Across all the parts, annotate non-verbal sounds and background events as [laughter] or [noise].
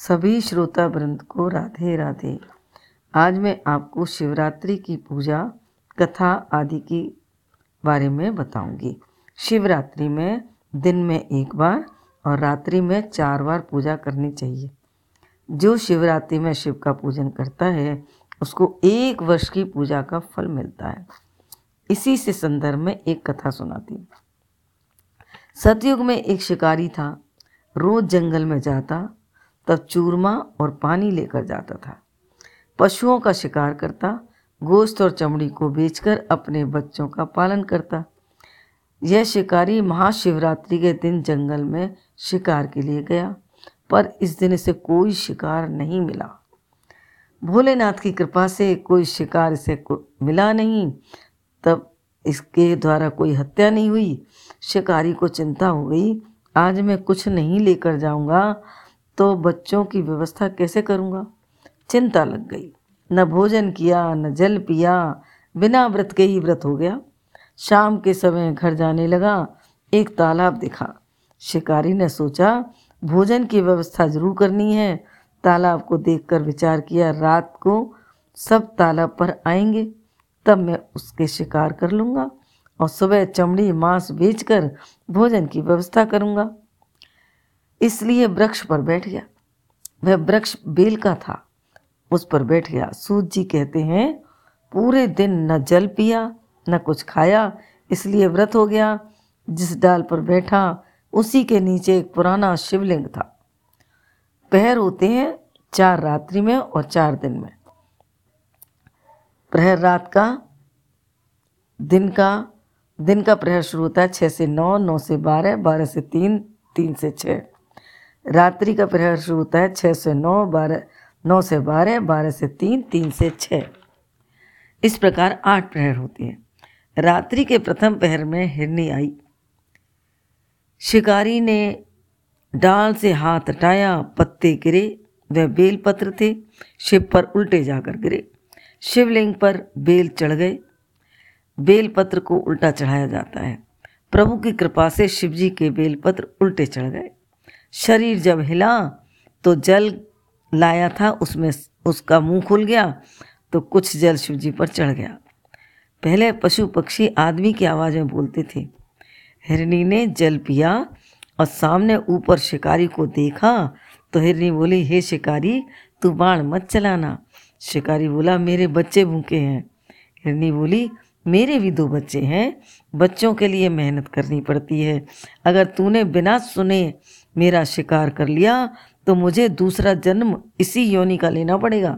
सभी श्रोता वृंद को राधे राधे। आज मैं आपको शिवरात्रि की पूजा, कथा आदि की बारे में बताऊँगी। शिवरात्रि में दिन में एक बार और रात्रि में चार बार पूजा करनी चाहिए। जो शिवरात्रि में शिव का पूजन करता है, उसको एक वर्ष की पूजा का फल मिलता है। इसी से संदर्भ में एक कथा सुनाती हूँ। सतयुग में एक शिकारी था। रोज जंगल में जाता तब चूरमा और पानी लेकर जाता था। पशुओं का शिकार करता, गोश्त और चमड़ी को बेचकर अपने बच्चों का पालन करता। यह शिकारी महाशिवरात्रि के दिन जंगल में शिकार के लिए गया, पर इस दिन इसे कोई शिकार नहीं मिला। भोलेनाथ की कृपा से कोई शिकार इसे को मिला नहीं। तब इसके द्वारा कोई हत्या नहीं हुई। शिकारी को चिंता हो गई, आज मैं कुछ नहीं लेकर जाऊँगा। तो बच्चों की व्यवस्था कैसे करूँगा? चिंता लग गई। न भोजन किया, न जल पिया, बिना व्रत के ही व्रत हो गया। शाम के समय घर जाने लगा, एक तालाब दिखा। शिकारी ने सोचा, भोजन की व्यवस्था ज़रूर करनी है। तालाब को देखकर विचार किया, रात को सब तालाब पर आएँगे, तब मैं उसके शिकार कर लूँगा और सुबह चमड़ी मांस बेचकर भोजन की व्यवस्था करूँगा। इसलिए वृक्ष पर बैठ गया। वह वृक्ष बेल का था, उस पर बैठ गया। सूत जी कहते हैं, पूरे दिन न जल पिया, न कुछ खाया, इसलिए व्रत हो गया। जिस डाल पर बैठा, उसी के नीचे एक पुराना शिवलिंग था। पहर होते हैं चार रात्रि में और चार दिन में। प्रहर रात का, दिन का दिन का प्रहर शुरू होता है छः से नौ नौ से बारह बारह से तीन तीन से छः रात्रि का प्रहर शुरू होता है छः से नौ, बारह, नौ से बारह बारह से तीन तीन से छः इस प्रकार आठ प्रहर होती हैं। रात्रि के प्रथम पहर में हिरनी आई। शिकारी ने डाल से हाथ हटाया, पत्ते गिरे, वह बेलपत्र थे, शिव पर उल्टे जाकर गिरे। शिवलिंग पर बेल चढ़ गए। बेलपत्र को उल्टा चढ़ाया जाता है। प्रभु की कृपा से शिवजी के बेलपत्र उल्टे चढ़ गए। शरीर जब हिला तो जल लाया था, उसमें उसका मुँह खुल गया तो कुछ जल शिवजी पर चढ़ गया। पहले पशु पक्षी आदमी की आवाज़ में बोलते थे, हिरनी ने जल पिया और सामने ऊपर शिकारी को देखा तो हिरनी बोली, हे शिकारी, तू बाण मत चलाना। शिकारी बोला, मेरे बच्चे भूखे हैं। हिरनी बोली, मेरे भी दो बच्चे हैं, बच्चों के लिए मेहनत करनी पड़ती है। अगर तूने बिना सुने मेरा शिकार कर लिया तो मुझे दूसरा जन्म इसी योनि का लेना पड़ेगा।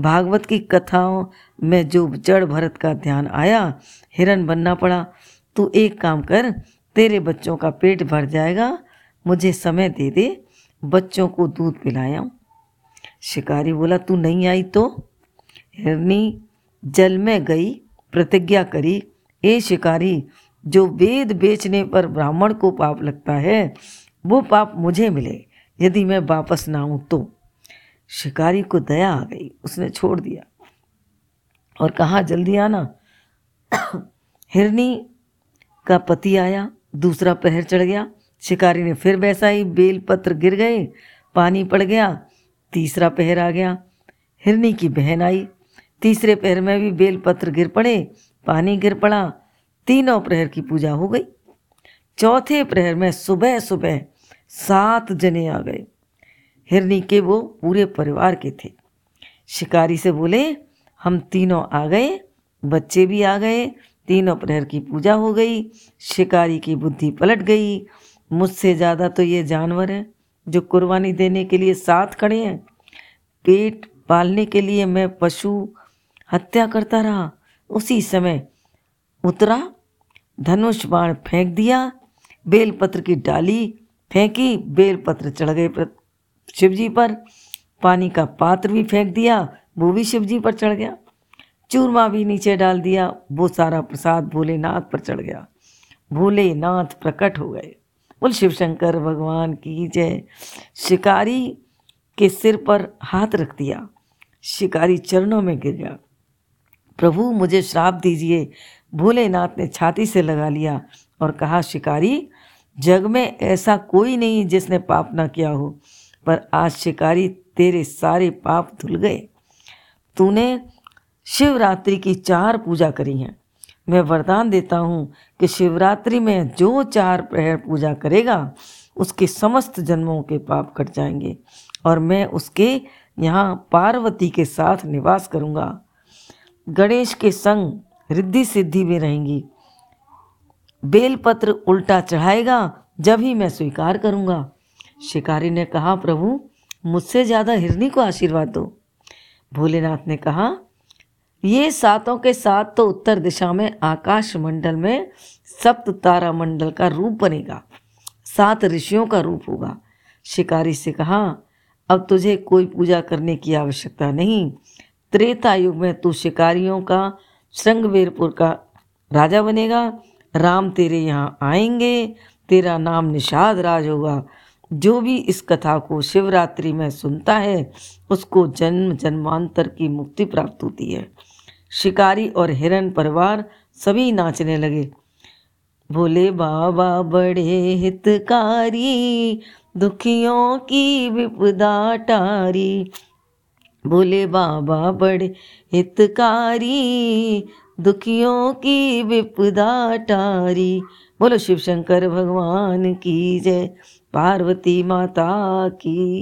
भागवत की कथाओं में जो जड़ भरत का ध्यान आया, हिरण बनना पड़ा। तू एक काम कर, तेरे बच्चों का पेट भर जाएगा, मुझे समय दे दे, बच्चों को दूध पिलाया। शिकारी बोला, तू नहीं आई तो? हिरनी जल में गई, प्रतिज्ञा करी, ए शिकारी, जो वेद बेचने पर ब्राह्मण को पाप लगता है वो पाप मुझे मिले, यदि मैं वापस ना आऊँ तो। शिकारी को दया आ गई, उसने छोड़ दिया। और कहा जल्दी आना? [coughs] हिरनी का पति आया, दूसरा पहर चढ़ गया। शिकारी ने फिर वैसा ही बेल पत्र गिर गए, पानी पड़ गया, तीसरा पहर आ गया। हिरनी की बहन आई, तीसरे पहर में भी बेल पत्र गिर पड़े, पानी गिर पड़ा, तीनों प्रहर की पूजा हो गई। चौथे प्रहर में सुबह सुबह सात जने आ गए। हिरनी के वो पूरे परिवार के थे। शिकारी से बोले, हम तीनों आ गए, बच्चे भी आ गए, तीनों प्रहर की पूजा हो गई, शिकारी की बुद्धि पलट गई। मुझसे ज़्यादा तो ये जानवर हैं, जो कुर्बानी देने के लिए साथ खड़े हैं। पेट पालने के लिए मैं पशु हत्या करता रहा। उसी समय उतरा, धनुष बाण फेंक दिया, बेलपत्र की डाली फेंकी बेलपत्र चढ़ गए शिव जी पर। पानी का पात्र भी फेंक दिया, वो भी शिवजी पर चढ़ गया। चूरमा भी नीचे डाल दिया, वो सारा प्रसाद भोलेनाथ पर चढ़ गया। भोलेनाथ प्रकट हो गए। बोल शिव शंकर भगवान की जय। शिकारी के सिर पर हाथ रख दिया। शिकारी चरणों में गिर गया। प्रभु, मुझे श्राप दीजिए। भोलेनाथ ने छाती से लगा लिया और कहा, शिकारी जग में ऐसा कोई नहीं जिसने पाप ना किया हो, पर आज शिकारी तेरे सारे पाप धुल गए। तूने शिवरात्रि की चार पूजा करी है। मैं वरदान देता हूँ कि शिवरात्रि में जो चार प्रहर पूजा करेगा, उसके समस्त जन्मों के पाप कट जाएँगे और मैं उसके यहाँ पार्वती के साथ निवास करूँगा। गणेश के संग रिद्धि सिद्धि में रहेंगी। बेलपत्र उल्टा चढ़ाएगा, जब ही मैं स्वीकार करूँगा। शिकारी ने कहा, प्रभु, मुझसे ज़्यादा हिरनी को आशीर्वाद दो। भोलेनाथ ने कहा, ये सातों के साथ तो उत्तर दिशा में आकाश मंडल में सप्त तारा मंडल का रूप बनेगा, सात ऋषियों का रूप होगा। शिकारी से कहा, अब तुझे कोई पूजा करने की आवश्यकता नहीं। त्रेता युग में तू शिकारियों का, श्रृंगवेरपुर का राजा बनेगा राम तेरे यहाँ आएँगे, तेरा नाम निषाद राज होगा। जो भी इस कथा को शिवरात्रि में सुनता है, उसको जन्म जन्मांतर की मुक्ति प्राप्त होती है। शिकारी और हिरन परिवार सभी नाचने लगे। भोले बाबा बड़े हितकारी, दुखियों की विपदा टारी भोले बाबा बड़े हितकारी दुखियों की विपदा टारी बोलो शिव शंकर भगवान की जय पार्वती माता की।